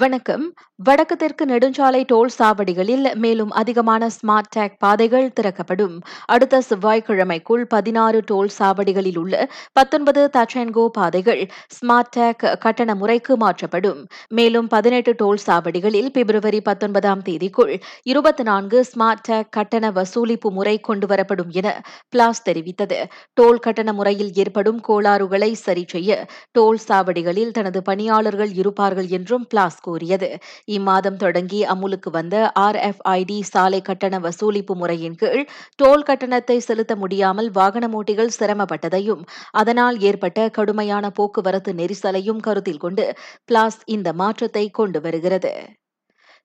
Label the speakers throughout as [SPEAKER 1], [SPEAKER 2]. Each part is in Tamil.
[SPEAKER 1] வணக்கம். வடக்கு தெற்கு நெடுஞ்சாலை டோல் சாவடிகளில் மேலும் அதிகமான ஸ்மார்ட் டேக் பாதைகள் திறக்கப்படும். அடுத்த செவ்வாய்க்கிழமைக்குள் பதினாறு டோல் சாவடிகளில் உள்ள பத்தொன்பது டச் அண்ட் கோ பாதைகள் ஸ்மார்ட் டேக் கட்டண முறைக்கு மாற்றப்படும். மேலும் பதினெட்டு டோல் சாவடிகளில் பிப்ரவரி பத்தொன்பதாம் தேதிக்குள் இருபத்தி நான்கு ஸ்மார்ட் டேக் கட்டண வசூலிப்பு முறை கொண்டுவரப்படும் என பிளாஸ் தெரிவித்தது. டோல் கட்டண முறையில் ஏற்படும் கோளாறுகளை சரி செய்ய டோல் சாவடிகளில் தனது பணியாளர்கள் இருப்பார்கள் என்றும் பிளாஸ் கூறியது. இம்மாதம் தொடங்கி அமுலுக்கு வந்த ஆர்எஃப்ஐடி சாலை கட்டண வசூலிப்பு முறையின் கீழ் டோல் கட்டணத்தை செலுத்த முடியாமல் வாகனமோட்டிகள் சிரமப்பட்டதையும் அதனால் ஏற்பட்ட கடுமையான போக்குவரத்து நெரிசலையும் கருத்தில் கொண்டு பிளாஸ் இந்த மாற்றத்தை கொண்டு வருகிறது.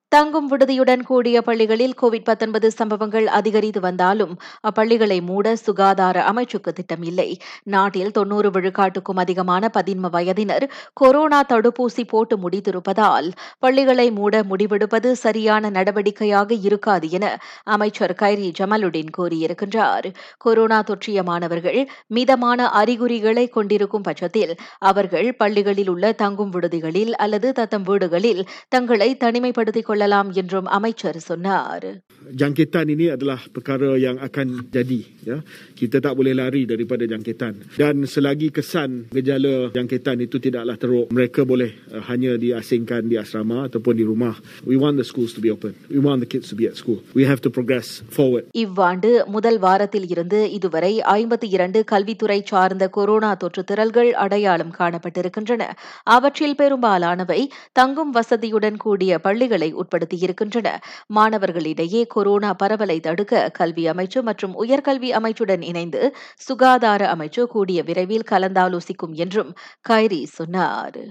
[SPEAKER 1] தங்கும் விடுதியுடன் கூடிய பள்ளிகளில் கோவிட் சம்பவங்கள் அதிகரித்து வந்தாலும் அப்பள்ளிகளை மூட சுகாதார அமைச்சுக்கு திட்டமில்லை. நாட்டில் தொன்னூறு விழுக்காட்டுக்கும் அதிகமான பதின்ம வயதினர் கொரோனா தடுப்பூசி போட்டு முடித்திருப்பதால் பள்ளிகளை மூட முடிவெடுப்பது சரியான நடவடிக்கையாக இருக்காது என அமைச்சர் கைரி ஜமலுடன் கூறியிருக்கின்றார். கொரோனா தொற்றிய மாணவர்கள் மிதமான அறிகுறிகளை கொண்டிருக்கும் பட்சத்தில் அவர்கள் பள்ளிகளில் உள்ள தங்கும் விடுதிகளில் அல்லது தத்தம் வீடுகளில் தங்களை தனிமைப்படுத்திக் கொள்ளலாம் என்றும் அமைச்சர் சொன்னார்.
[SPEAKER 2] jangkitan ini adalah perkara yang akan jadi ya kita tak boleh lari daripada jangkitan dan selagi kesan gejala jangkitan itu tidaklah teruk mereka boleh uh, hanya diasingkan di asrama ataupun di rumah we want the schools to be open we want the kids to be at school we have to progress forward
[SPEAKER 1] இவ்வாண்டு முதல் வாரத்தில் இருந்து இதுவரை ஐம்பத்தி இரண்டு கல்வித்துறை சார்ந்த கொரோனா தொற்று திரள்கள் அடையாளம் காணப்பட்டிருக்கின்றன அவற்றில் பெரும்பாலானவை தங்கும் வசதியுடன் கூடிய பள்ளிகளை உட்படுத்தியிருக்கின்றன மாணவர்களிடையே கொரோனா பரவலை தடுக்க கல்வி அமைச்சு மற்றும் உயர்கல்வி அமைச்சுடன் இணைந்து சுகாதார அமைச்சு கூடிய விரைவில் கலந்தாலோசிக்கும் என்றும் கைரி சொன்னார்.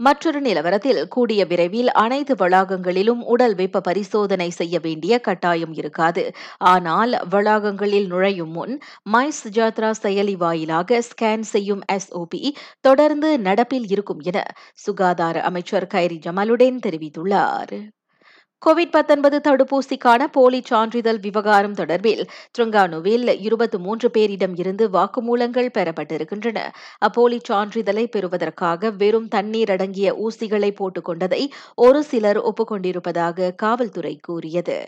[SPEAKER 1] மற்றொரு நிலவரத்தில் கூடிய விரைவில் அனைத்து வளாகங்களிலும் உடல் வெப்ப பரிசோதனை செய்ய வேண்டிய கட்டாயம் இருக்காது. ஆனால் வளாகங்களில் நுழையும் முன் மை சுஜாத்ரா செயலி வாயிலாக ஸ்கேன் செய்யும் எஸ்ஓபி தொடர்ந்து நடப்பில் இருக்கும் என சுகாதார அமைச்சர் கைரி ஜமாலுடன் தெரிவித்துள்ளார். கோவிட் பத்தொன்பது தடுப்பூசிக்கான போலி சான்றிதழ் விவகாரம் தொடர்பில் திருங்கானுவில் இருபத்தி மூன்று பேரிடம் இருந்து வாக்குமூலங்கள் பெறப்பட்டிருக்கின்றன. அப்போலி சான்றிதழை பெறுவதற்காக வெறும் தண்ணீர் அடங்கிய ஊசிகளை போட்டுக்கொண்டதை ஒரு சிலர் ஒப்புக்கொண்டிருப்பதாக காவல்துறை கூறியது.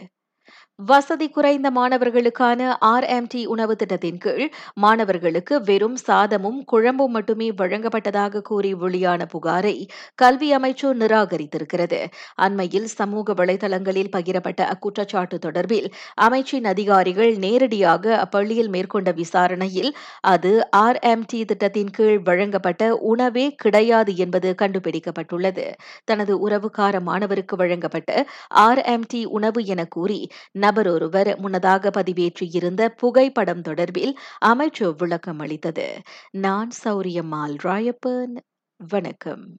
[SPEAKER 1] வசதி குறைந்த மாணவர்களுக்கான ஆர்எம்டி உணவு திட்டத்தின் கீழ் மாணவர்களுக்கு வெறும் சாதமும் குழம்பும் மட்டுமே வழங்கப்பட்டதாக கூறி வெளியான புகாரை கல்வி அமைச்சர் நிராகரித்திருக்கிறது. அண்மையில் சமூக வலைதளங்களில் பகிரப்பட்ட அக்குற்றச்சாட்டு தொடர்பில் அமைச்சின் அதிகாரிகள் நேரடியாக அப்பள்ளியில் மேற்கொண்ட விசாரணையில் அது ஆர்எம்டி திட்டத்தின் கீழ் வழங்கப்பட்ட உணவே கிடையாது என்பது கண்டுபிடிக்கப்பட்டுள்ளது. தனது உறவுக்கார மாணவருக்கு வழங்கப்பட்ட ஆர்எம்டி உணவு என கூறி நபர் ஒருவர் முன்னதாக பதிவேற்றியிருந்த புகைப்படம் தொடர்பில் அமைச்சர் விளக்கம் அளித்தது நான் சௌரியம்மாள் ராயப்பன். வணக்கம்.